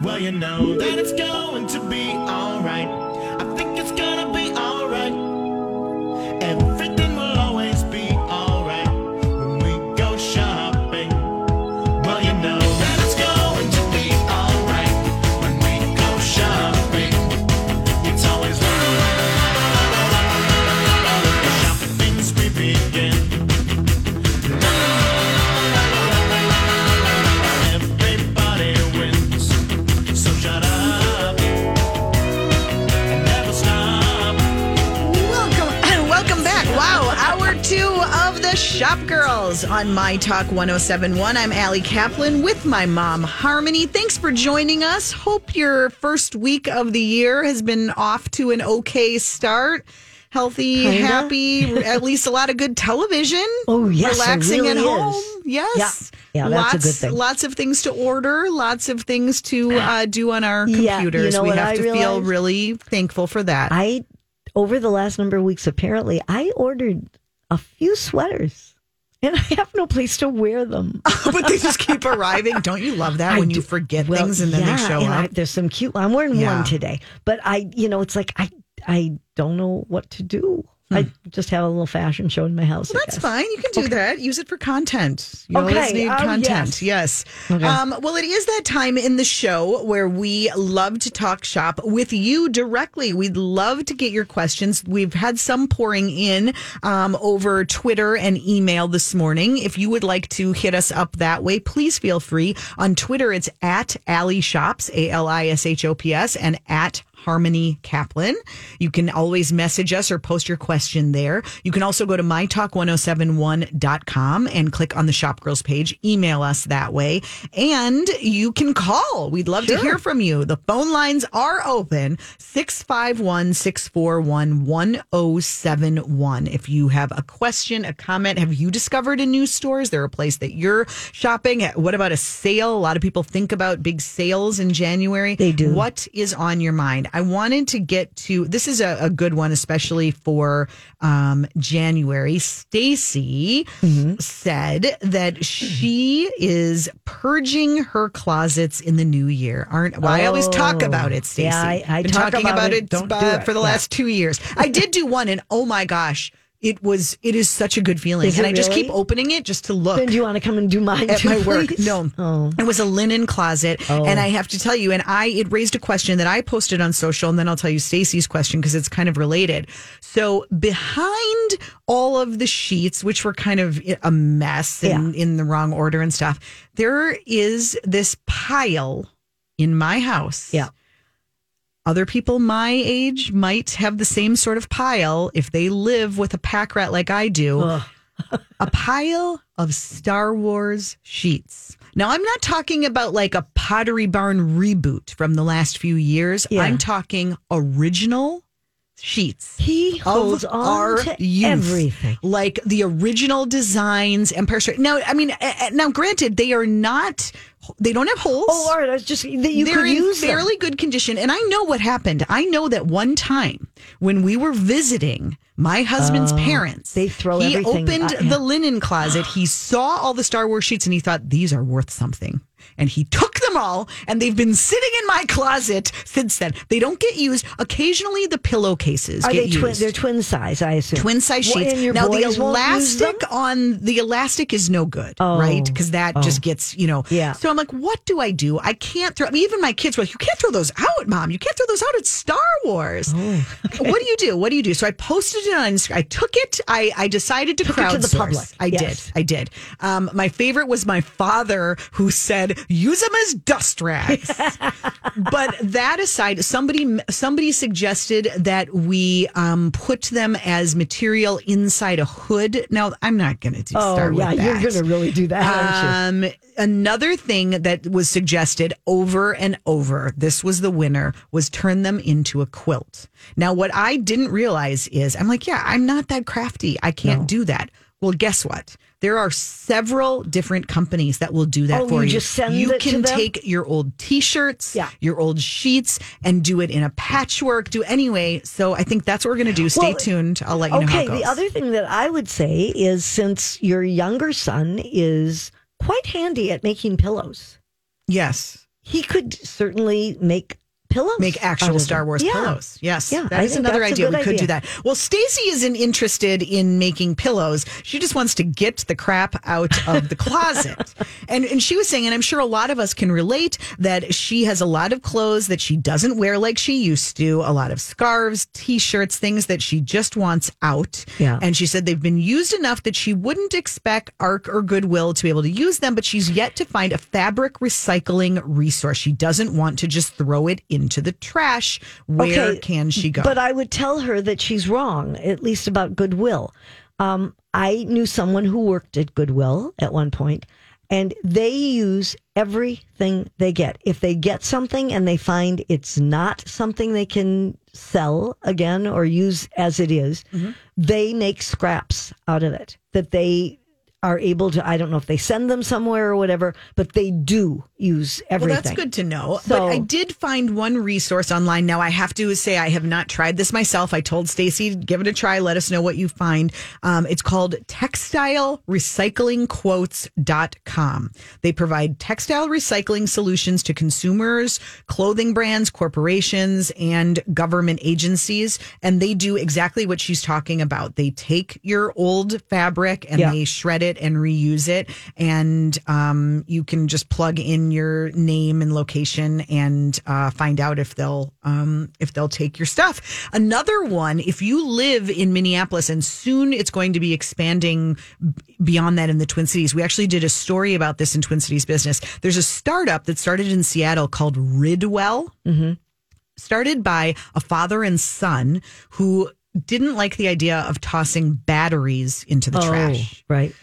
Well, you know that it's going to be alright. Shop Girls on My Talk 1071. I'm Allie Kaplan with my mom, Harmony. Thanks for joining us. Hope your first week of the year has been off to an okay start. Healthy, Kinda. happy, at least a lot of good television. Oh, yes, Relaxing really at is. home. Yes. Yeah. Yeah, that's a lots, good thing. Lots of things to order, lots of things to uh, do on our Yeah, you computers. know we have I to feel really thankful for that. I over the last number of weeks, apparently, I ordered a few sweaters, and I have no place to wear them. but they just keep arriving. Don't you love that I when you forget Well, things and then yeah, they show and I- up? there's some cute. I'm wearing Yeah. one today, but I, you know, it's like I, I don't know what to do. I just have a little fashion show in my house. Hmm. That's fine. You can do that. Use it for content. You Okay. always need Oh, content. Yes. Um, well, it is that time in the show where we love to talk shop with you directly. We'd love to get your questions. We've had some pouring in um, over Twitter and email this morning. If you would like to hit us up that way, please feel free. On Twitter, it's at Alley Shops, A L I S H O P S, and at Harmony Kaplan. You can always message us or post your question there. You can also go to mytalk1071.com and click on the Shop Girls page. Email us that way. And you can call. We'd love to hear from you. The phone lines are open 651 641 1071. If you have a question, a comment, have you discovered a new store? Is there a place that you're shopping at? What about a sale? A lot of people think about big sales in January. They do. What is on your mind? I wanted to get to this is a, a good one, especially for um, January. Stacy Mm-hmm. said that she is purging her closets in the new year. Aren't well, I always talk Oh. about it, Stacy. Yeah, I- I Been talk talking about about, it. it, Don't do uh, it. for the Yeah. last two years. I did do one, and oh my gosh. It was. It is such a good feeling, and I just keep opening it just to look Then do you want to come and do mine at too, my work. please? No, Oh. it was a linen closet, Oh. and I have to tell you, and I it raised a question that I posted on social, and then I'll tell you Stacy's question because it's kind of related. So behind all of the sheets, which were kind of a mess and in the wrong order and stuff, there is this pile in my house. Yeah. Other people my age might have the same sort of pile if they live with a pack rat like I do a pile of Star Wars sheets. Now, I'm not talking about like a Pottery Barn reboot from the last few years. Yeah. I'm talking original sheets. He holds on to youth. everything. like the original designs, Empire Strike. Now, I mean, now granted, they are not. They don't have holes. Oh, all right. I was just that you They're could in use them. fairly good condition. And I know what happened. I know that one time when we were visiting my husband's oh, parents, Oh, they throw he opened the linen closet. He saw all the Star Wars sheets and he thought these are worth something. And he took them all, and they've been sitting in my closet since then. They don't get used. Occasionally, the pillowcases Are get they twin? used. They're twin size, I assume. Twin size Well, sheets. and your now the boys won't use them? elastic on the elastic is no good, Oh. right? Because that just gets you know. Yeah. So I'm like, what do I do? I can't throw. I mean, even my kids were like, you can't throw those out, mom. You can't throw those out. It's Star Wars. Oh, What do you do? What do you do? So I posted it on Instagram. I took it. I I decided to it to crowdsource. the public. I Yes. did. I did. Um, my favorite was my father who said, use them as dust rags. but that aside, somebody somebody suggested that we um, put them as material inside a hood. Now, I'm not going to Oh, start yeah, with you're going to really do that, aren't you? Um, another thing that was suggested over and over, this was the winner, was turn them into a quilt. Now, what I didn't realize is, I'm like, yeah, I'm not that crafty. I can't do that. Well, guess what? There are several different companies that will do that Oh, for you you. just send you it to can them? take your old T-shirts, Yeah. your old sheets, and do it in a patchwork. Do anyway. So I think that's what we're going to do. Stay Well, tuned. I'll let you know Okay, the other thing that I would say is since your younger son is quite handy at making pillows. yes, he could certainly make pillows. Make actual Star. Wars Yeah. pillows. Yes. Yeah, that is another idea. We could do that. Well, Stacy isn't interested in making pillows. She just wants to get the crap out of the closet. and and she was saying, and I'm sure a lot of us can relate, that she has a lot of clothes that she doesn't wear like she used to, a lot of scarves, t-shirts, things that she just wants out. Yeah. And she said they've been used enough that she wouldn't expect ARC or Goodwill to be able to use them, but she's yet to find a fabric recycling resource. She doesn't want to just throw it into the trash. Where Okay, can she go? But I would tell her that she's wrong, at least about Goodwill. Um, I knew someone who worked at Goodwill at one point, and they use everything they get. If they get something and they find it's not something they can sell again or use as it is, Mm-hmm. they make scraps out of it that they are able to. I don't know if they send them somewhere or whatever, but they do use everything. Well, that's good to know. So- but I did find one resource online. Now, I have to say, I have not tried this myself. I told Stacy, give it a try. Let us know what you find. Um, it's called textilerecyclingquotes.com. They provide textile recycling solutions to consumers, clothing brands, corporations, and government agencies. And they do exactly what she's talking about. They take your old fabric and Yeah. they shred it and reuse it. And um, you can just plug in your name and location and uh, find out if they'll um, if they'll take your stuff. Another one, if you live in Minneapolis, and soon it's going to be expanding beyond that in the Twin Cities. We actually did a story about this in Twin Cities Business. There's a startup that started in Seattle called Ridwell started by a father and son who didn't like the idea of tossing batteries into the oh, trash. right.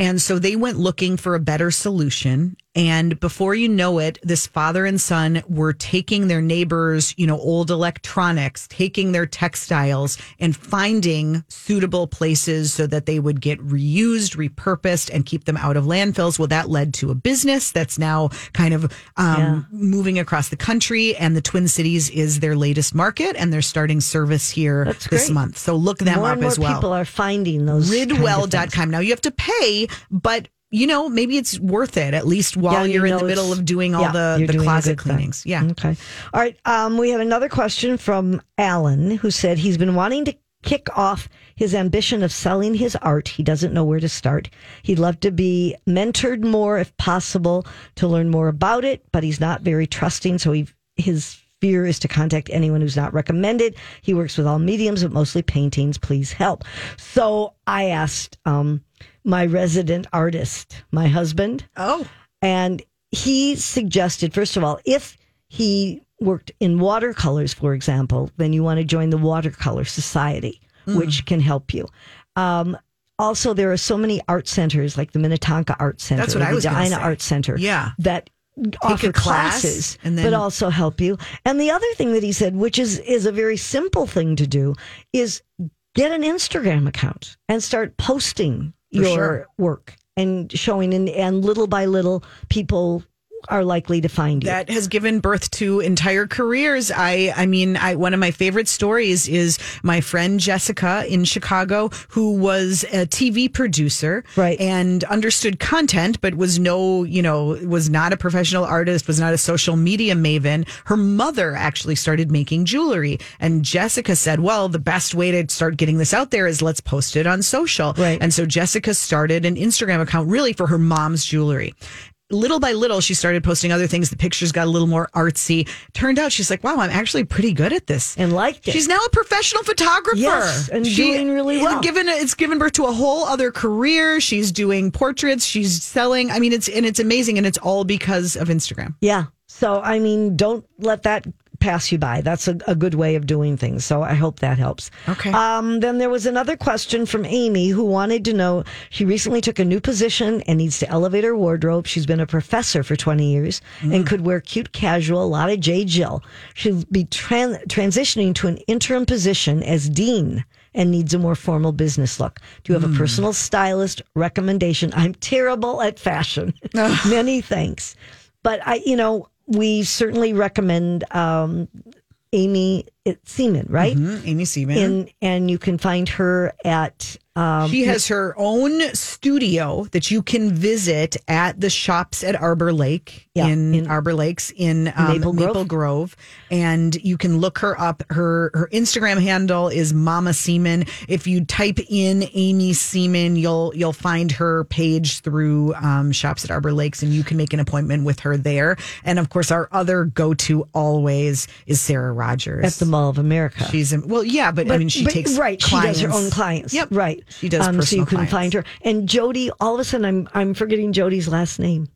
And so they went looking for a better solution. And before you know it, this father and son were taking their neighbors, you know, old electronics, taking their textiles and finding suitable places so that they would get reused, repurposed, and keep them out of landfills. Well, that led to a business that's now kind of um, moving across the country. And the Twin Cities is their latest market, and they're starting service here That's this great. month. So look them more up as well people are finding those kind of ridwell.com. Now you have to pay, but you know, maybe it's worth it at least while Yeah, you're you in the middle of doing all yeah, the, the closet good thing. cleanings. Yeah. Okay. All right. Um, we have another question from Alan who said he's been wanting to kick off his ambition of selling his art. He doesn't know where to start. He'd love to be mentored more if possible to learn more about it, but he's not very trusting. So he, his fear is to contact anyone who's not recommended. He works with all mediums, but mostly paintings. Please help. So I asked, um, my resident artist, my husband, Oh, and he suggested, first of all, if he worked in watercolors, for example, then you want to join the Watercolor Society, Hmm. which can help you. Um, also, there are so many art centers like the Minnetonka Art Center, That's what I the was gonna Edina say. Art Center, Yeah. that offer class classes, and then- but also help you. And the other thing that he said, which is is a very simple thing to do, is get an Instagram account and start posting your sure. work and showing and, and little by little people are likely to find you. that has given birth to entire careers. I, I mean, I, one of my favorite stories is my friend Jessica in Chicago, who was a TV producer, Right. and understood content, but was no, you know, was not a professional artist, was not a social media maven. Her mother actually started making jewelry, and Jessica said, "Well, the best way to start getting this out there is let's post it on social." Right. And so Jessica started an Instagram account really for her mom's jewelry little by little, she started posting other things. The pictures got a little more artsy. Turned out she's like, wow, I'm actually pretty good at this. and liked it. She's now a professional photographer. Yes, and she's doing really well. Given it's given birth to a whole other career. She's doing portraits. She's selling. I mean, it's and it's amazing, and it's all because of Instagram. yeah. So I mean, don't let that pass you by. That's a, a good way of doing things. So I hope that helps. Okay. Um, then there was another question from Amy who wanted to know she recently took a new position and needs to elevate her wardrobe. She's been a professor for 20 years and could wear cute casual, a lot of J. Jill. She'll be tran- transitioning to an interim position as dean and needs a more formal business look. Do you have a personal stylist recommendation? I'm terrible at fashion. Many thanks. But I, you know, we certainly recommend um, Amy it's Seaman, right? Mhm, Amy Seaman. And and you can find her at um, she has her own studio that you can visit at the shops at Arbor Lake Yeah, in, in Arbor Lakes in um, Maple Maple, Grove. Grove. and you can look her up. Her her Instagram handle is Mama Seaman. If you type in Amy Seaman, you'll you'll find her page through um, shops at Arbor Lakes, and you can make an appointment with her there. And of course, our other go to always is Sarah Rogers at the Mall of America. She's in, well, yeah, but, I mean, she but takes right. Clients. She does her own clients. Yep, right. She does Um, so you can clients. find her. And Jody, all of a sudden, I'm I'm forgetting Jody's last name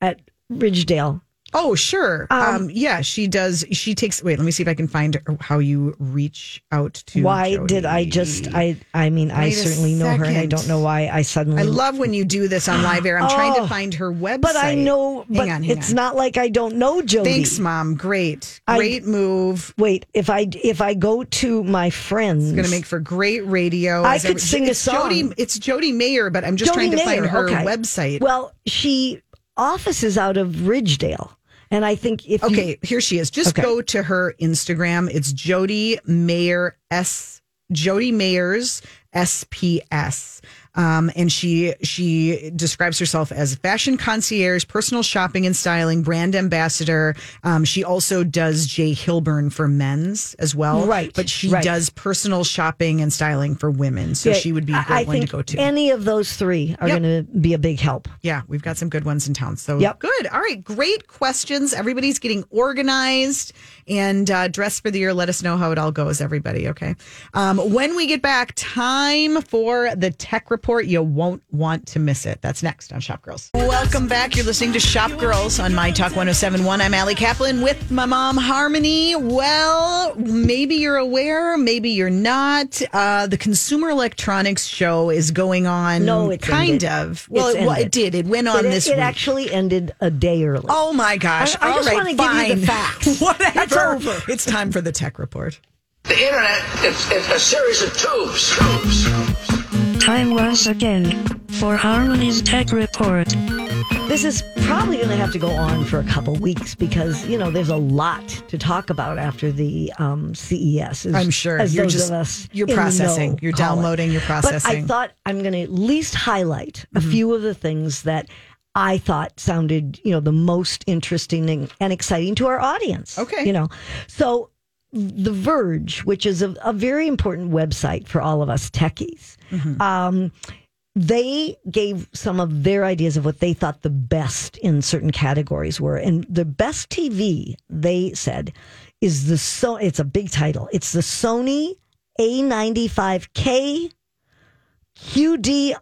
at Ridgedale. Oh, sure. Um, yeah, she does. She takes. Wait, let me see if I can find how you reach out to. Why Jody. did I just? I I mean, I Wait a certainly know her, and I don't know why I suddenly. I love when you do this on live air. I'm trying to Oh, find her website. But I know. Hang but on, it's on. not like I don't know Jody. Thanks, mom. Great, I- great move. Wait, if I if I go to my friends, It's going to make for great radio. I could sing a song. Jody, it's Jody Mayer, but I'm just Jody trying to find her okay. website. Well, she offices out of Ridgedale, and I think if you- Okay, here she is. Just Okay. go to her Instagram. It's Jody Mayer S. Jody Mayers SPS. Um, and she she describes herself as fashion concierge, personal shopping and styling, brand ambassador. Um, she also does J.Hilburn for men's as well, Right, But she right. does personal shopping and styling for women, so Yeah, she would be a great one to go to. Any of those three are Yep. going to be a big help. Yeah, we've got some good ones in town. So Yep. good. All right, great questions. Everybody's getting organized and uh, dressed for the year. Let us know how it all goes, everybody. Okay. Um, when we get back, time for the tech report. You won't want to miss it. That's next on Shop Girls. Welcome back. You're listening to Shop Girls on My Talk 1071. I'm Allie Kaplan with my mom, Harmony. Well, maybe you're aware, maybe you're not. Uh, the Consumer Electronics Show is going on. No, it's kind ended. of. Well, it, well, it did. It went on it, this it week. actually ended a day early. Oh my gosh! I- I All just right, wanna give you the fine. facts. Whatever. It's over. It's time for the tech report. The internet, it's, it's a series of tubes. Tubes. Time once again for Harmony's Tech Report. This is probably going to have to go on for a couple weeks because you know there's a lot to talk about after the um, CES. as- I'm sure. as You're those just- of us you're processing. know You're call it. downloading, you're processing. But I thought I'm going to at least highlight a Mm-hmm. few of the things that I thought sounded you know the most interesting and, and exciting to our audience. Okay. you know, so the Verge, which is a, a very important website for all of us techies, Mm-hmm. um, they gave some of their ideas of what they thought the best in certain categories were. And the best TV, they said, is the so it's a big title. It's the Sony A95K QD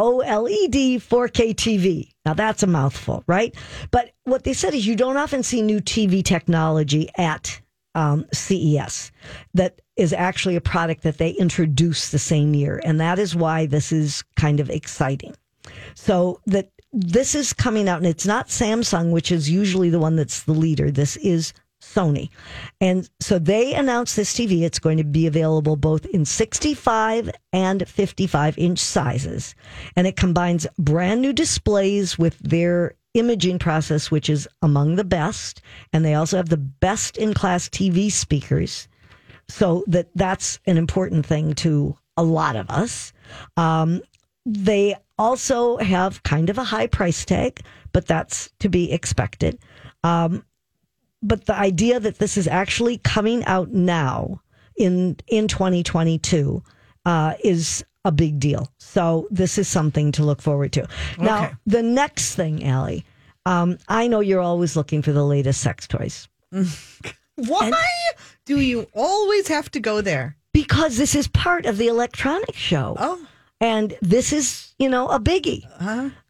OLED 4K TV. Now that's a mouthful, right? But what they said is you don't often see new TV technology at um, CES that is actually a product that they introduced the same year. And that is why this is kind of exciting. So that this is coming out and it's not Samsung, which is usually the one that's the leader. This is Sony. And so they announced this TV. It's going to be available both in 65 and 55 inch sizes. And it combines brand new displays with their imaging process, which is among the best. And they also have the best in class TV speakers. So that that's an important thing to a lot of us. Um, they also have kind of a high price tag, but that's to be expected. Um, but the idea that this is actually coming out now in in 2022 uh, is a big deal. So this is something to look forward to. Now, Okay. the next thing, Allie, um, I know you're always looking for the latest sex toys Why do you always have to go there? because this is part of the electronic show. Oh, And this is, you know, a biggie.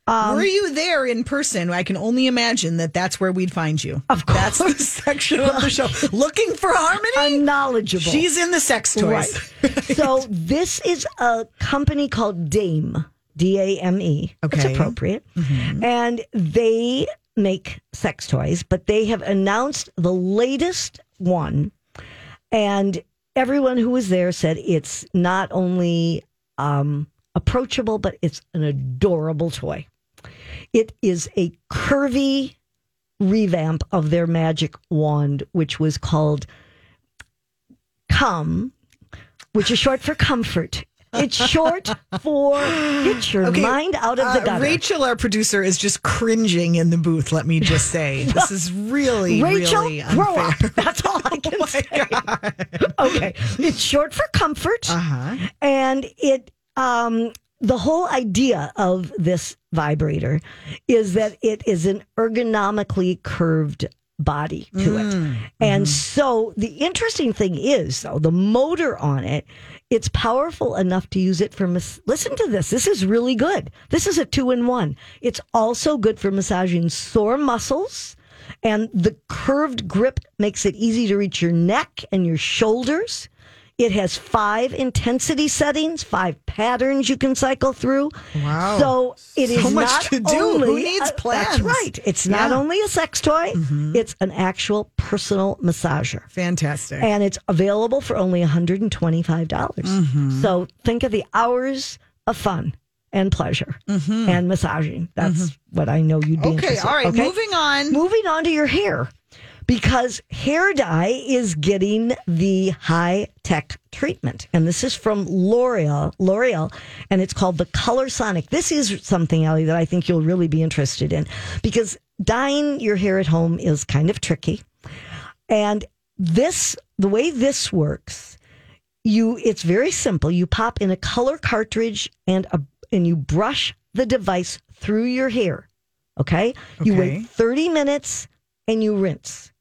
Um, were you there in person? I can only imagine that that's where we'd find you. Of course. That's the section of the show. Looking for harmony? I'm knowledgeable. She's in the sex toys. Right. so this is a company called Dame, D A M E. It's Okay. appropriate. And they make sex toys, but they have announced the latest one. And everyone who was there said it's not only um, approachable, but it's an adorable toy. It is a curvy revamp of their magic wand, which was called Com, which is short for comfort. It's short for get your Okay, mind out of the uh, gutter. Rachel, our producer, is just cringing in the booth. Let me just say, this is really, Rachel, really grow up. That's all I can say. okay, it's short for comfort, Uh-huh. and it um the whole idea of this vibrator is that it is an ergonomically curved body to it. Mm, and mm-hmm. so the interesting thing is though the motor on it it's powerful enough to use it for mas- listen to this this is really good this is a two in one it's also good for massaging sore muscles and the curved grip makes it easy to reach your neck and your shoulders. It has five intensity settings, five patterns you can cycle through. Wow. So it is So much not to do. only Who needs a- plans? that's right. It's not Yeah. Mm-hmm. only a sex toy; it's an actual personal massager. Fantastic. And it's available for only 125. dollars Mm-hmm. So think of the hours of fun and pleasure and massaging. That's what I know you'd be Mm-hmm. okay, all right. okay? Moving on. Moving on to your hair, because hair dye is getting the high tech treatment, and this is from L'Oreal. L'Oreal, and it's called the Color Sonic. This is something, Ellie, that I think you'll really be interested in, because dyeing your hair at home is kind of tricky, and this the way this works you it's very simple. You pop in a color cartridge and a and you brush the device through your hair okay, you wait 30 minutes and you rinse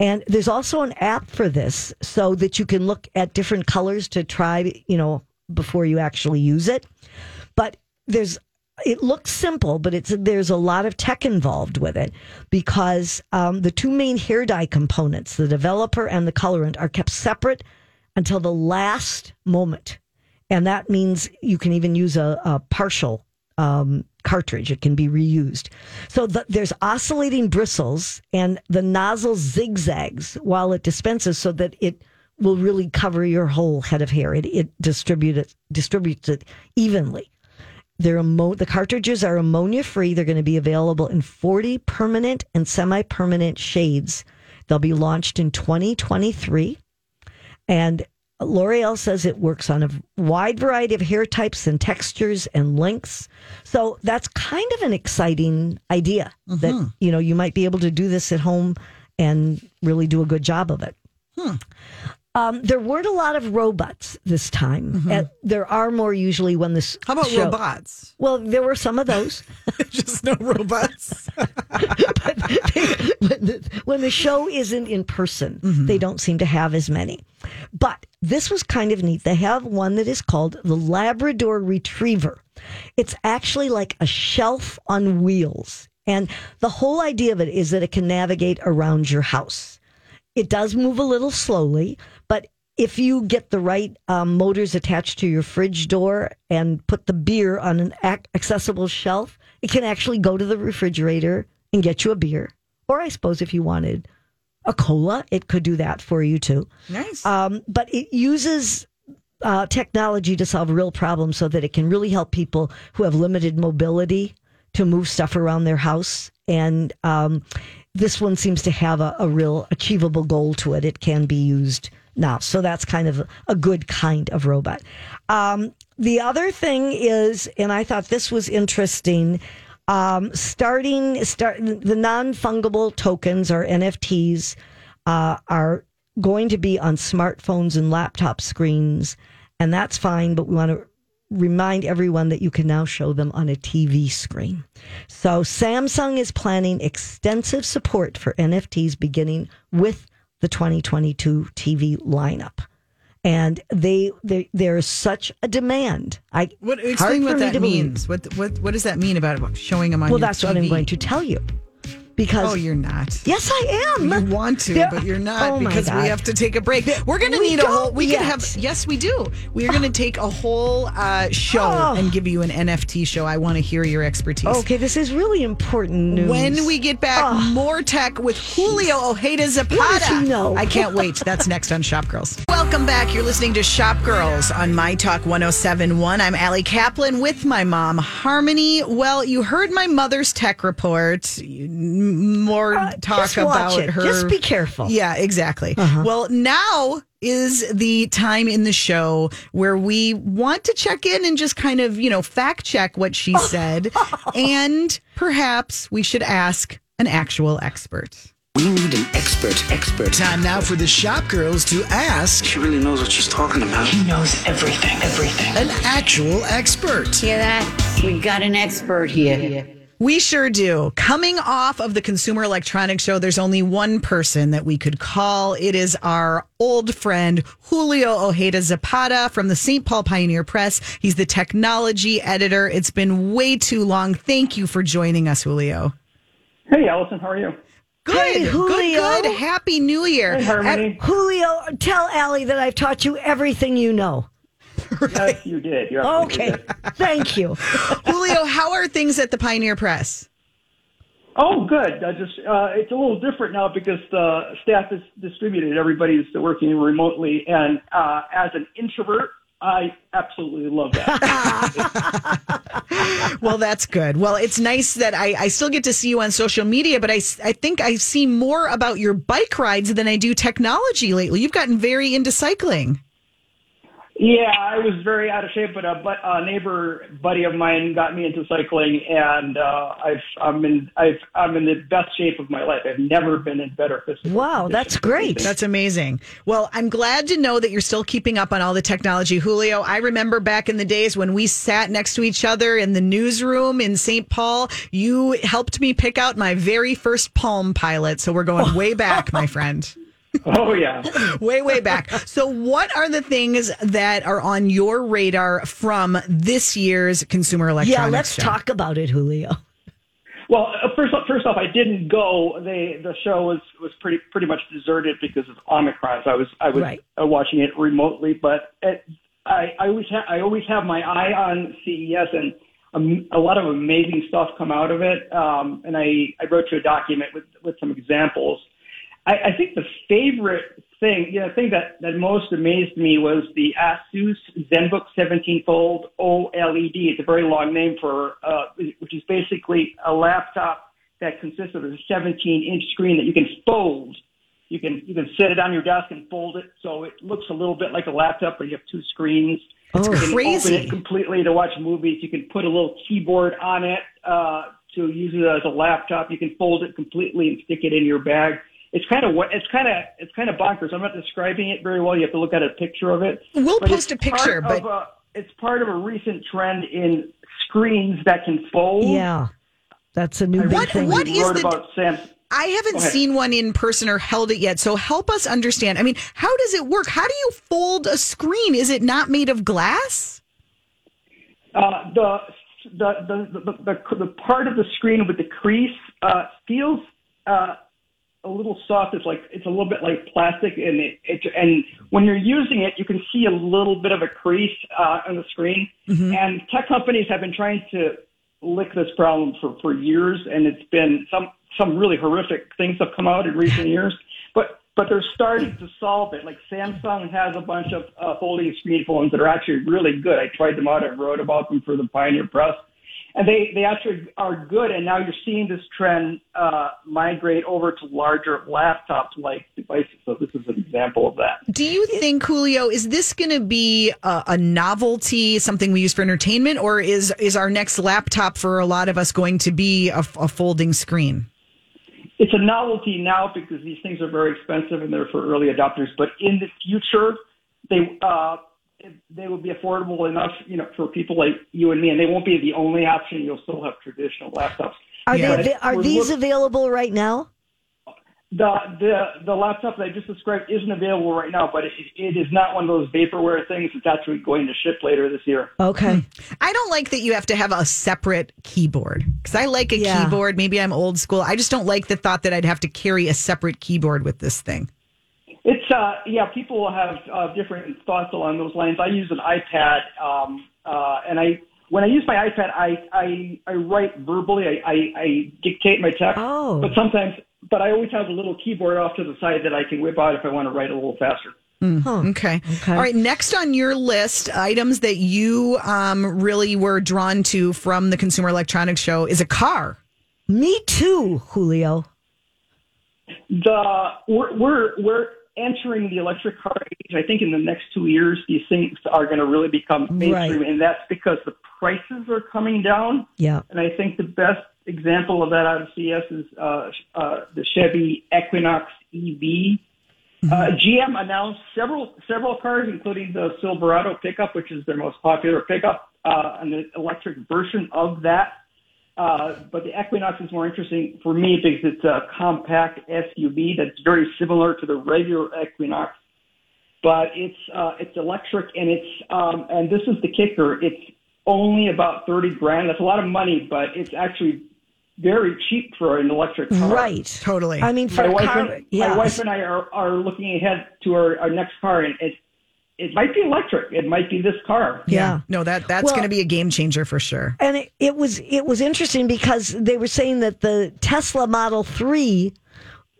and there's also an app for this so that you can look at different colors to try you know before you actually use it. But there's it looks simple, but it's there's a lot of tech involved with it because um, the two main hair dye components, the developer and the colorant, are kept separate until the last moment, and that means you can even use a, a partial um, cartridge; it can be reused. So the, there's oscillating bristles, and the nozzle zigzags while it dispenses, so that it will really cover your whole head of hair. It, it distributes distributes it evenly. They're ammo- the cartridges are ammonia free. They're going to be available in 40 permanent and semi permanent shades. They'll be launched in 2023. And L'Oreal says it works on a wide variety of hair types and textures and lengths. So that's kind of an exciting idea that, mm-hmm. you know, you might be able to do this at home and really do a good job of it. Hmm. Um, there weren't a lot of robots this time. Uh, there are more usually when this. How about show- robots? Well, there were some of those. Just no robots. when, the, when the show isn't in person, they don't seem to have as many. But this was kind of neat. They have one that is called the Labrador Retriever. It's actually like a shelf on wheels. And the whole idea of it is that it can navigate around your house. It does move a little slowly, but if you get the right um, motors attached to your fridge door and put the beer on an ac- accessible shelf, it can actually go to the refrigerator and get you a beer. Or I suppose if you wanted a cola, it could do that for you too. nice. Um, but it uses uh, technology to solve real problems so that it can really help people who have limited mobility to move stuff around their house. And um, this one seems to have a, a real achievable goal to it. It can be used now. So that's kind of a good kind of robot. Um, the other thing is, and I thought this was interesting. Um, starting start the non-fungible tokens or NFTs uh, are going to be on smartphones and laptop screens, and that's fine. But we want to remind everyone that you can now show them on a TV screen. So Samsung is planning extensive support for NFTs beginning with the 2022 TV lineup. And they, they there's such a demand. I what explain what that believe. means? What what what does that mean about showing them on Well, that's what I'm going to tell you. Because Oh, you're not. yes, I am. You want to, but you're not Oh, because we have to take a break. We're going to We need a whole. We yet. have. Yes, we do. We're going to take a whole uh, show Oh. and give you an NFT show. I want to hear your expertise. Okay, this is really important news. When we get back, Oh. more tech with Julio Ojeda Zapata. What does he know? I can't wait. That's next on Shop Girls. Welcome Welcome back. You're listening to Shop Girls on My Talk 1071. I'm Allie Kaplan with my mom, Harmony. Well, you heard my mother's tech report. M- More Uh, talk just watch about it. her. Just be careful. Yeah, exactly. Well, now is the time in the show where we want to check in and just kind of, you know, fact check what she said. and perhaps we should ask an actual expert. We need an expert, expert. Time now for the shop girls to ask She really knows what she's talking about. He knows everything, everything. an actual expert. Hear that? We got an expert here. We sure do. Coming off of the Consumer Electronics Show, there's only one person that we could call. It is our old friend, Julio Ojeda Zapata from the St. Paul Pioneer Press. He's the technology editor. It's been way too long. Thank you for joining us, Julio. Hey, Allison, how are you? Good, Hey, Julio. good, good. Happy New Year. Hey, Harmony. Uh, Julio, tell Allie that I've taught you everything you know. Yes, you did. You absolutely Okay. did. Thank you. Julio, how are things at the Pioneer Press? Oh, good. I just uh, it's a little different now because the staff is distributed. Everybody's working remotely, and uh, as an introvert, I absolutely love that. Well, that's good. Well, it's nice that I, I still get to see you on social media, but I, I think I see more about your bike rides than I do technology lately. You've gotten very into cycling. Yeah, I was very out of shape, but a, but a neighbor buddy of mine got me into cycling, and uh, I've I'm in I've I'm in the best shape of my life. I've never been in better physical. Wow, that's great. That's amazing. Well, I'm glad to know that you're still keeping up on all the technology. Julio, I remember back in the days when we sat next to each other in the newsroom in St. Paul. You helped me pick out my very first Palm Pilot. So we're going way back, my friend. Oh yeah. way, way back. So, what are the things that are on your radar from this year's Consumer Electronics Yeah, let's Show? talk about it, Julio. Well, uh, first off, first off, I didn't go. They the show was was pretty pretty much deserted because of Omicron. So I was I was Right. uh, watching it remotely, but it, I I always ha- I always have my eye on CES and. Um, a lot of amazing stuff come out of it, um, and I, I wrote you a document with with some examples. I, I think the favorite thing, you know, the thing that, that most amazed me was the Asus ZenBook 17 Fold OLED. It's a very long name for, uh, which is basically a laptop that consists of a 17 inch screen that you can fold. You can you can set it on your desk and fold it so it looks a little bit like a laptop, but you have two screens. That's You can crazy. Open it completely to watch movies. You can put a little keyboard on it uh, to use it as a laptop. You can fold it completely and stick it in your bag. It's kind of what it's kind of it's kind of bonkers. I'm not describing it very well. You have to look at a picture of it. We'll But post a picture, but- a, it's part of a recent trend in screens that can fold. Yeah, that's a new What- thing. What is the- about Sam? I haven't seen one in person or held it yet. So, help us understand. I mean, how does it work? How do you fold a screen? Is it not made of glass? Uh, the, the, the, the, the, the part of the screen with the crease uh, feels uh, a little soft. It's like it's a little bit like plastic, and it, it and when you're using it, you can see a little bit of a crease uh, on the screen. And tech companies have been trying to lick this problem for for years, and it's been some some really horrific things have come out in recent years. But but they're starting to solve it. Like Samsung has a bunch of uh, folding screen phones that are actually really good. I tried them out. I wrote about them for the Pioneer Press, and they they actually are good. And now you're seeing this trend uh, migrate over to larger laptops like devices. So this is an example of that. Do you think, Julio, is this going to be a, a novelty, something we use for entertainment, or is is our next laptop for a lot of us going to be a, a folding screen? it's a novelty now because these things are very expensive and they're for early adopters. But in the future, they uh, they will be affordable enough, you know, for people like you and me, and they won't be the only option. You'll still have traditional laptops. Are Yeah. they are these look- available right now? The the the laptop that I just described isn't available right now, but it, it is not one of those vaporware things. It's actually going to ship later this year. Okay. Hmm. I don't like that you have to have a separate keyboard because I like a Yeah. keyboard. Maybe I'm old school. I just don't like the thought that I'd have to carry a separate keyboard with this thing. It's uh yeah, people will have uh, different thoughts along those lines. I use an iPad, um, uh, and I when I use my iPad, I I, I write verbally. I, I, I dictate my text, Oh. but sometimes, but I always have a little keyboard off to the side that I can whip out if I want to write a little faster. Okay. All right. Next on your list, items that you um, really were drawn to from the Consumer Electronics Show is a car. Me too, Julio. the we're we're we're entering the electric car age. I think in the next two years, these things are going to really become mainstream, Right. and that's because the prices are coming down. Yeah. And I think the best example of that out of CES is uh, uh, the Chevy Equinox EV. Uh, GM announced several several cars, including the Silverado pickup, which is their most popular pickup, uh, and the electric version of that. Uh, but the Equinox is more interesting for me because it's a compact SUV that's very similar to the regular Equinox, but it's uh, it's electric and it's um, and this is the kicker. It's only about thirty grand. That's a lot of money, but it's actually very cheap for an electric car. Right. Totally. I mean, for My a wife, car, and, yeah. my wife and I are, are looking ahead to our, our next car, and it it might be electric. It might be this car. yeah. No, that that's Well- going to be a game changer for sure. And it, it was it was interesting because they were saying that the Tesla Model Three,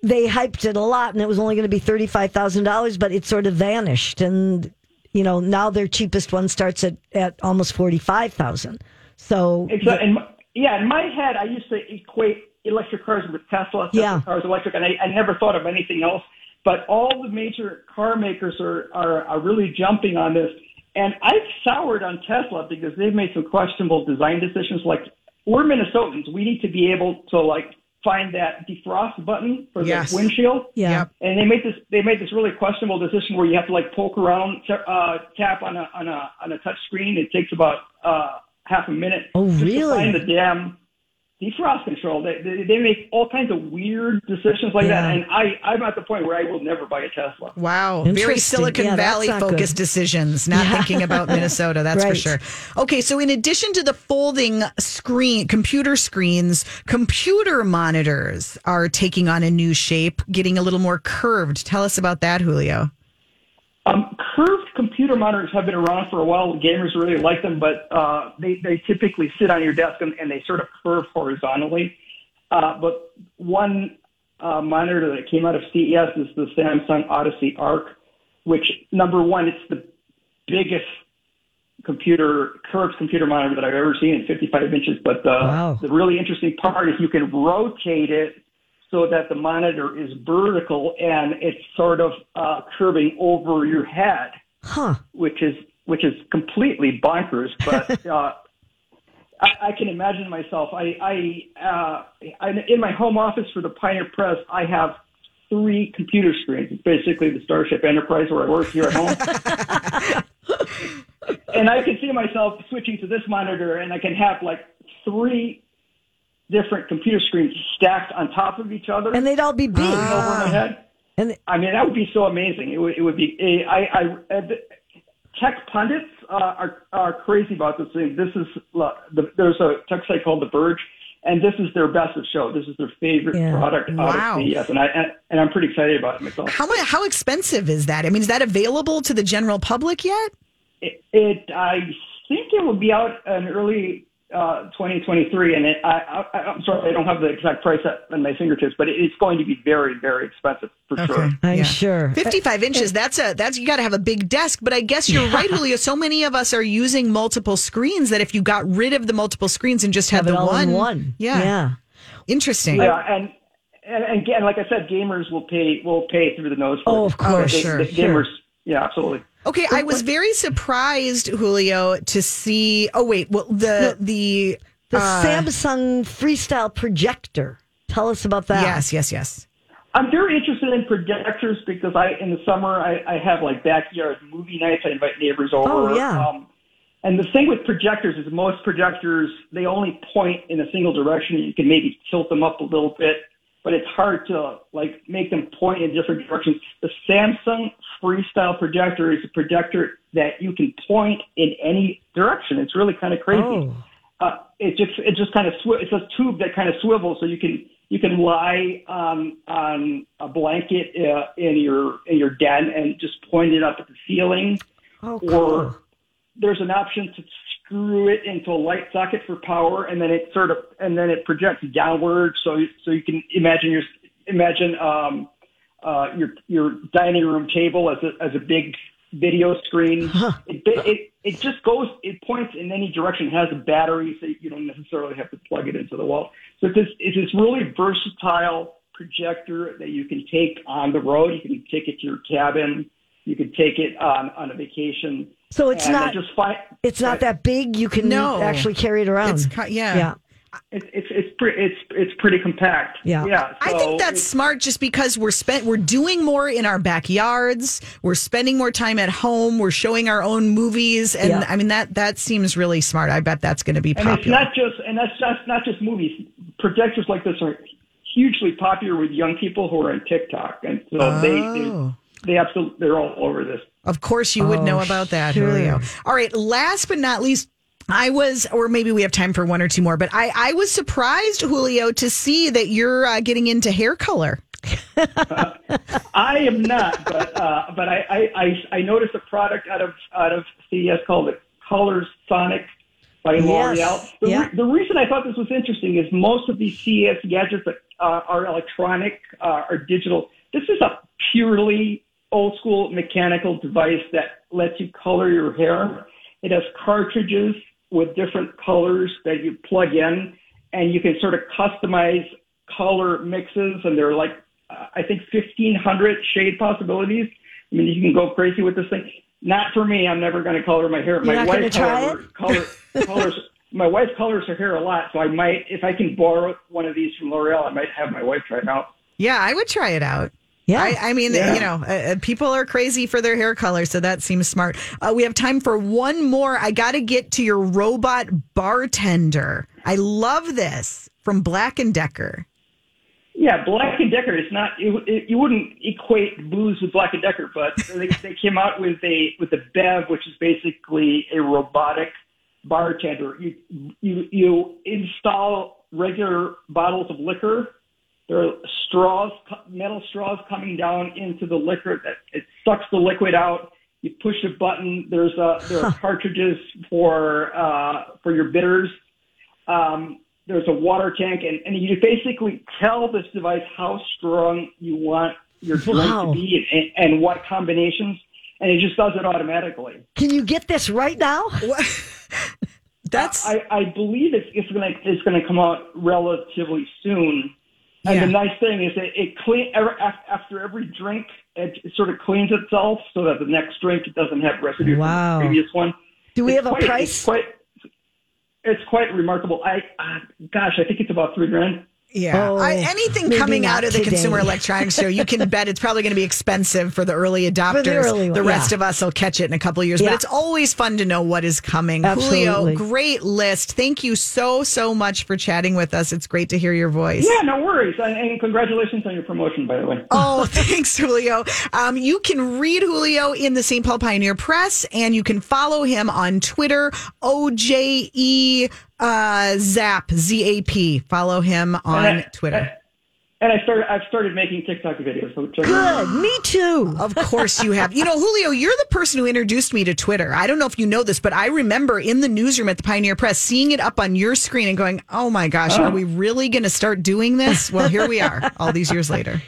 they hyped it a lot, and it was only going to be thirty five thousand dollars, but it sort of vanished, and you know now their cheapest one starts at at almost forty five thousand. So Except, in my, yeah, in my head, I used to equate electric cars with Tesla. Tesla Yeah. cars electric, and I, I never thought of anything else. But all the major car makers are, are are really jumping on this, and I've soured on Tesla because they've made some questionable design decisions. Like we're Minnesotans, we need to be able to like find that defrost button for Yes. the windshield. yeah, and they made this they made this really questionable decision where you have to like poke around uh, tap on a on a on a touch screen. It takes about uh, half a minute. Oh, really? To find the damn defrost control. They, they they make all kinds of weird decisions like Yeah. that, and I I'm at the point where I will never buy a Tesla. Wow. Very Silicon Yeah, Valley focused good. decisions, not thinking about Minnesota, that's for sure. Okay, so in addition to the folding screen, computer screens, computer monitors are taking on a new shape, getting a little more curved. Tell us about that, Julio. Um, curved computer monitors have been around for a while. Gamers really like them, but uh, they, they typically sit on your desk and, and they sort of curve horizontally. Uh, but one uh, monitor that came out of CES is the Samsung Odyssey Arc, which number one, it's the biggest computer curved computer monitor that I've ever seen in 55 inches. But the, Wow. the really interesting part is you can rotate it so that the monitor is vertical and it's sort of uh, curving over your head, huh? which is which is completely bonkers. But uh, I, I can imagine myself. I, I, uh, I in my home office for the Pioneer Press, I have three computer screens. It's basically the Starship Enterprise where I work here at home. and I can see myself switching to this monitor, and I can have like three different computer screens stacked on top of each other And they'd all be big. over my head. And I mean, that would be so amazing. It would, it would be. eh, I, I, the- tech pundits uh, are are crazy about this thing. This is uh, the, there's a tech site called The Verge, and this is their best of show. This is their favorite Yeah. product out Wow. of CES, and I and, and I'm pretty excited about it myself. How much, how expensive is that? I mean, is that available to the general public yet? It, it I think it will be out in early uh, 2023, and it, I, I, I'm sorry, I don't have the exact price at, on my fingertips, but it's going to be very, very expensive for sure. I'm Yeah. sure. 55 uh, inches uh, that's a that's you got to have a big desk but i guess you're right Julio. so many of us are using multiple screens that if you got rid of the multiple screens and just had Have it the one, one. yeah yeah. interesting Yeah, and, and and again, like I said, gamers will pay will pay through the nose. For Oh, it. of course, uh, They- sure, the sure. Gamers, yeah, absolutely. Okay i was very surprised julio to see oh wait well the the The uh, Samsung Freestyle projector. Tell us about that. yes yes yes I'm very interested in projectors because I, in the summer, I, I have like backyard movie nights. I invite neighbors over. Oh, yeah. Um, and the thing with projectors is most projectors they only point in a single direction. You can maybe tilt them up a little bit, but it's hard to like make them point in different directions. The Samsung Freestyle projector is a projector that you can point in any direction. It's really kind of crazy. Oh. Uh, it just it just kind of sw- it's a tube that kind of swivels, so you can you can lie on on a blanket uh, in your in your den and just point it up at the ceiling, Oh, cool. or there's an option to screw it into a light socket for power, and then it sort of and then it projects downward, so so you can imagine your imagine um, uh, your your dining room table as a as a big video screen. It, it it just goes. It points in any direction. It has a battery, so you don't necessarily have to plug it into the wall. So it's this it's this really versatile projector that you can take on the road. You can take it to your cabin. You can take it on on a vacation. So it's And not just find it's not that big. You can No. actually carry it around. It's yeah. yeah. it's it's it's pretty it's it's pretty compact. Yeah. yeah. I think that's smart just because we're spent we're doing more in our backyards. We're spending more time at home. We're showing our own movies and Yeah. I mean that that seems really smart. I bet that's going to be popular. And it's popular. not just, and that's not, not just movies. Projectors like this are hugely popular with young people who are on TikTok, and so Oh. they they oh. Absolutely they're all over this. Of course, you would Oh, know about that, sure. Julio. All right. Last but not least, I was, or maybe we have time for one or two more, but I, I was surprised, Julio, to see that you're uh, getting into hair color. I am not, but uh, but I, I I I noticed a product out of out of CES called the Colors Sonic by Yes. L'Oreal. The, Yeah. re- the reason I thought this was interesting is most of these CES gadgets that uh, are electronic uh, are digital. This is a purely old school mechanical device that lets you color your hair. It has cartridges with different colors that you plug in, and you can sort of customize color mixes, and there are like uh, I think 1,500 shade possibilities. I mean, you can go crazy with this thing. Not for me. I'm never going to color my hair. You're my not wife, try however, color, colors. My wife colors her hair a lot, so I might, if I can borrow one of these from L'Oreal, I might have my wife try it out. Yeah, I would try it out. Yeah. I, I mean, Yeah. you know, uh, uh, people are crazy for their hair color, so that seems smart. Uh, we have time for one more. I got to get to your robot bartender. I love this from Black and Decker. Yeah, Black and Decker. It's not. It, it, you wouldn't equate booze with Black and Decker, but they, they came out with a with a Bev, which is basically a robotic bartender. You you you install regular bottles of liquor. There are straws, metal straws coming down into the liquor that it sucks the liquid out. You push a button. There's a there are cartridges for uh, for your bitters. Um, there's a water tank, and, and you basically tell this device how strong you want your drink Wow. to be and, and what combinations, and it just does it automatically. Can you get this right now? That's I, I believe it's, it's gonna it's gonna come out relatively soon. And Yeah. the nice thing is that it clean ever, af- after every drink, it sort of cleans itself so that the next drink doesn't have residue Wow. from the previous one. Do we It's have a price? It's quite, it's quite remarkable. I, uh, gosh, I think it's about three grand. Yeah. Oh, I, anything coming out of the today. Consumer Electronics Show, you can bet it's probably going to be expensive for the early adopters. early one, rest yeah. of us will catch it in a couple of years. But it's always fun to know what is coming. Absolutely. Julio, great list. Thank you so, so much for chatting with us. It's great to hear your voice. Yeah, no worries. And, and congratulations on your promotion, by the way. Oh, thanks, Julio. Um, you can read Julio in the St. Paul Pioneer Press, and you can follow him on Twitter, OJE uh, Zap, Z A P. Follow him on And I- Twitter. And I started. I've started making TikTok videos. So check. Good. Me too. Of course you have. You know, Julio, you're the person who introduced me to Twitter. I don't know if you know this, but I remember in the newsroom at the Pioneer Press seeing it up on your screen and going, oh my gosh, are we really going to start doing this? Well, here we are all these years later.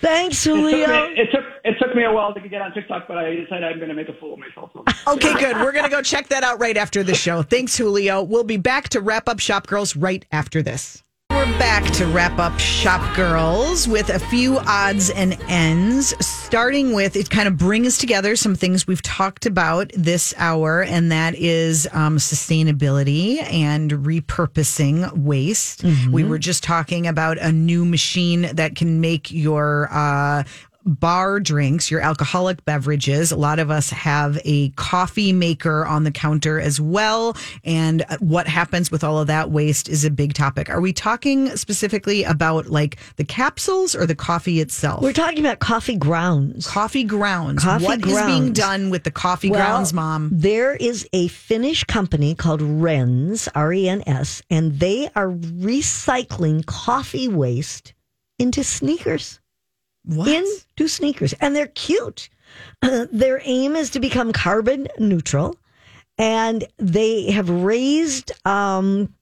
Thanks, It took, Julio. me, it took it took me a while to get on TikTok, but I decided I'm going to make a fool of myself. Okay, good. We're going to go check that out right after the show. Thanks, Julio. We'll be back to wrap up Shop Girls right after this. We're back to wrap up Shop Girls with a few odds and ends, starting with it kind of brings together some things we've talked about this hour, and that is um, sustainability and repurposing waste. We were just talking about a new machine that can make your uh, bar drinks, your alcoholic beverages. A lot of us have a coffee maker on the counter as well. And what happens with all of that waste is a big topic. Are we talking specifically about like the capsules or the coffee itself? We're talking about coffee grounds. coffee grounds. Coffee What is being done with the coffee Well, grounds, mom? There is a Finnish company called Rens, R E N S, and they are recycling coffee waste into sneakers. What? Into sneakers. And they're cute. Uh, their aim is to become carbon neutral. And they have raised um,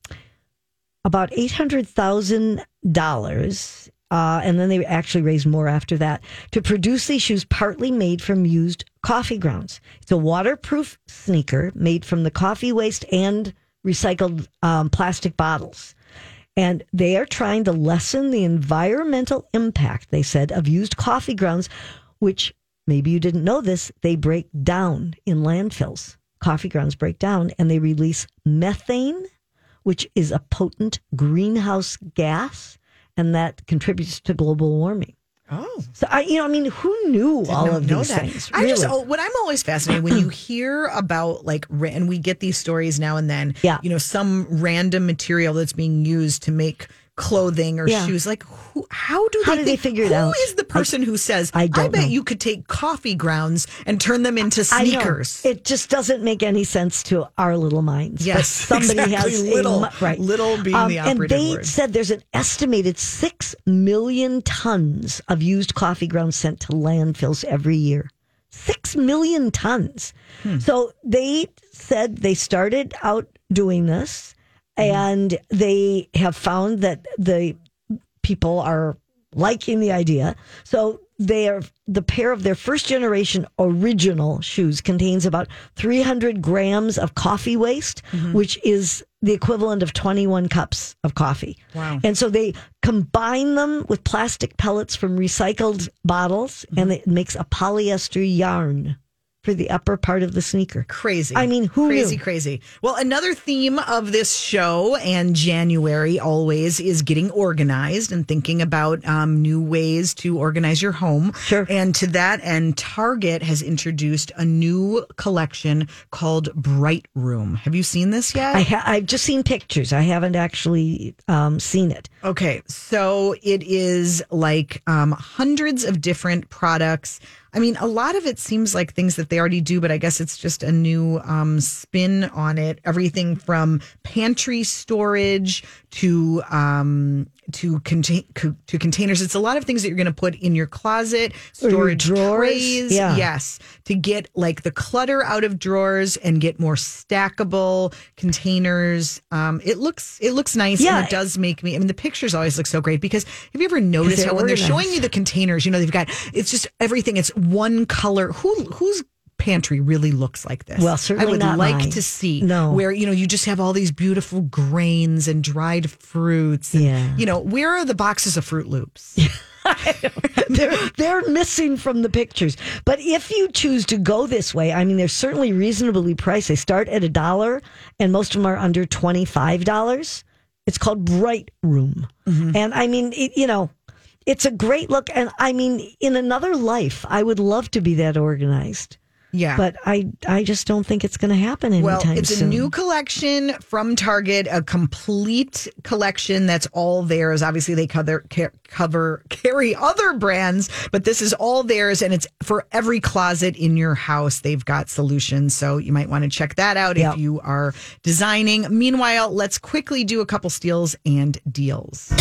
about $800,000 uh, and then they actually raised more after that to produce these shoes partly made from used coffee grounds. It's a waterproof sneaker made from the coffee waste and recycled um, plastic bottles. And they are trying to lessen the environmental impact, they said, of used coffee grounds, which maybe you didn't know this, they break down in landfills. Coffee grounds break down and they release methane, which is a potent greenhouse gas, and that contributes to global warming. Oh. So I, you know, I mean, who knew all of these that. things? I just oh, what I'm always fascinated when you hear about like and we get these stories now and then. Yeah. you know, some random material that's being used to make clothing or Yeah. shoes. Like, who, how do How they, do they think- figure it Who out? is the person who says? I don't bet know. you could take coffee grounds and turn them into sneakers. It just doesn't make any sense to our little minds. Yes, but somebody exactly. has Little- a, right. little being the operative and they word. said there's an estimated six million tons of used coffee grounds sent to landfills every year. Six million tons. Hmm. So they said they started out doing this. And they have found that the people are liking the idea. So they are the pair of their first generation original shoes contains about 300 grams of coffee waste, Mm-hmm. which is the equivalent of 21 cups of coffee. Wow. And so they combine them with plastic pellets from recycled bottles Mm-hmm. and it makes a polyester yarn for the upper part of the sneaker. Crazy. I mean, who crazy, knew? crazy. Well, another theme of this show and January always is getting organized and thinking about um, new ways to organize your home. Sure. And to that end, Target has introduced a new collection called Brightroom. Have you seen this yet? I ha- I've just seen pictures. I haven't actually um, seen it. Okay, so it is like um, hundreds of different products. I mean, a lot of it seems like things that they already do, but I guess it's just a new um, spin on it. Everything from pantry storage to um, to contain co- to containers. It's a lot of things that you're going to put in your closet, Or your storage drawers. trays. Yeah. Yes, to get like the clutter out of drawers and get more stackable containers. Um, it looks it looks nice. Yeah. and it does make me. I mean, the pictures always look so great because have you ever noticed how when they're showing you the containers, you know they've got it's just everything. It's one color. Who whose pantry really looks like this? Well, certainly I would not like mine. to see No. where you know you just have all these beautiful grains and dried fruits. And, Yeah. you know where are the boxes of Froot Loops? they're they're missing from the pictures. But if you choose to go this way, I mean, they're certainly reasonably priced. They start at a dollar, and most of them are under twenty five dollars. It's called Bright Room, mm-hmm. and I mean, it, you know, it's a great look. And I mean, in another life, I would love to be that organized. Yeah. But I I just don't think it's going to happen anytime Well, it's soon. a new collection from Target, a complete collection that's all theirs. Obviously, they cover cover carry other brands, but this is all theirs, and it's for every closet in your house. They've got solutions, so you might want to check that out Yep. if you are designing. Meanwhile, let's quickly do a couple steals and deals.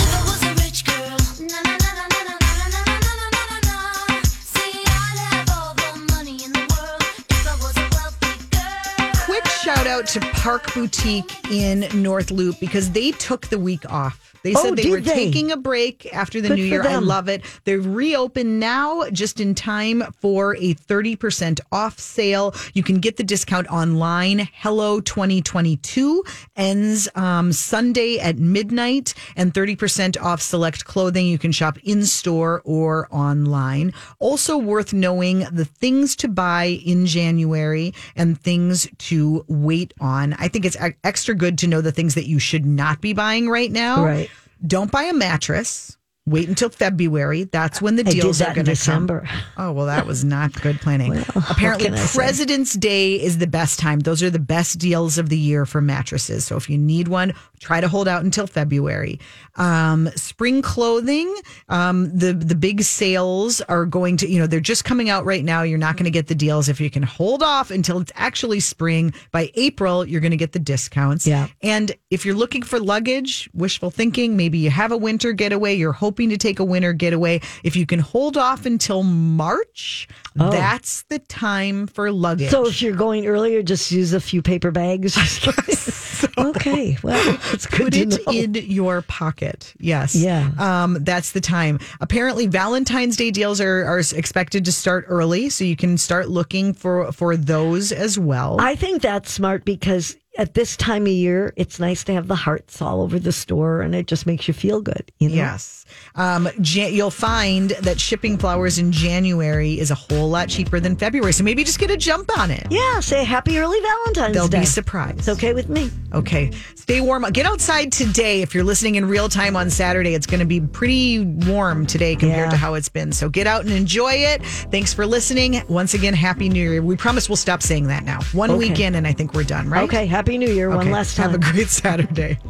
Out to Park Boutique in North Loop because they took the week off. They Oh, said they were they? taking a break after the Good new year. I love it. They're reopened now just in time for a 30% off sale. You can get the discount online. Hello 2022 ends um, Sunday at midnight and 30% off select clothing. You can shop in store or online. Also worth knowing the things to buy in January and things to wait on. I think it's extra good to know the things that you should not be buying right now. Right. Don't buy a mattress. Wait until February. That's when the deals are going to come. Oh well, that was not good planning. Apparently, can I say? President's Day is the best time. Those are the best deals of the year for mattresses. So if you need one, try to hold out until February. Um, spring clothing, um, the the big sales are going to. You know, they're just coming out right now. You're not going to get the deals if you can hold off until it's actually spring. By April, you're going to get the discounts. Yeah. And if you're looking for luggage, wishful thinking, maybe you have a winter getaway, you're hoping to take a winter getaway. If you can hold off until March, that's the time for luggage. So if you're going earlier, just use a few paper bags. Okay, well, it's good Put to it know. in your pocket. Yes. Yeah. Um, that's the time. Apparently, Valentine's Day deals are, are expected to start early, so you can start looking for for those as well. I think that's smart because at this time of year, it's nice to have the hearts all over the store, and it just makes you feel good. You know? Yes. Um, Jan- you'll find that shipping flowers in January is a whole lot cheaper than February. So maybe just get a jump on it. Yeah. Say happy early Valentine's They'll Day. be surprised. It's okay with me. Okay. Stay warm. Get outside today. If you're listening in real time on Saturday, it's going to be pretty warm today compared Yeah. to how it's been. So get out and enjoy it. Thanks for listening. Once again, Happy New Year. We promise we'll stop saying that now. One Okay. weekend, and I think we're done, right? Okay. Happy New Year one last time. Have a great Saturday.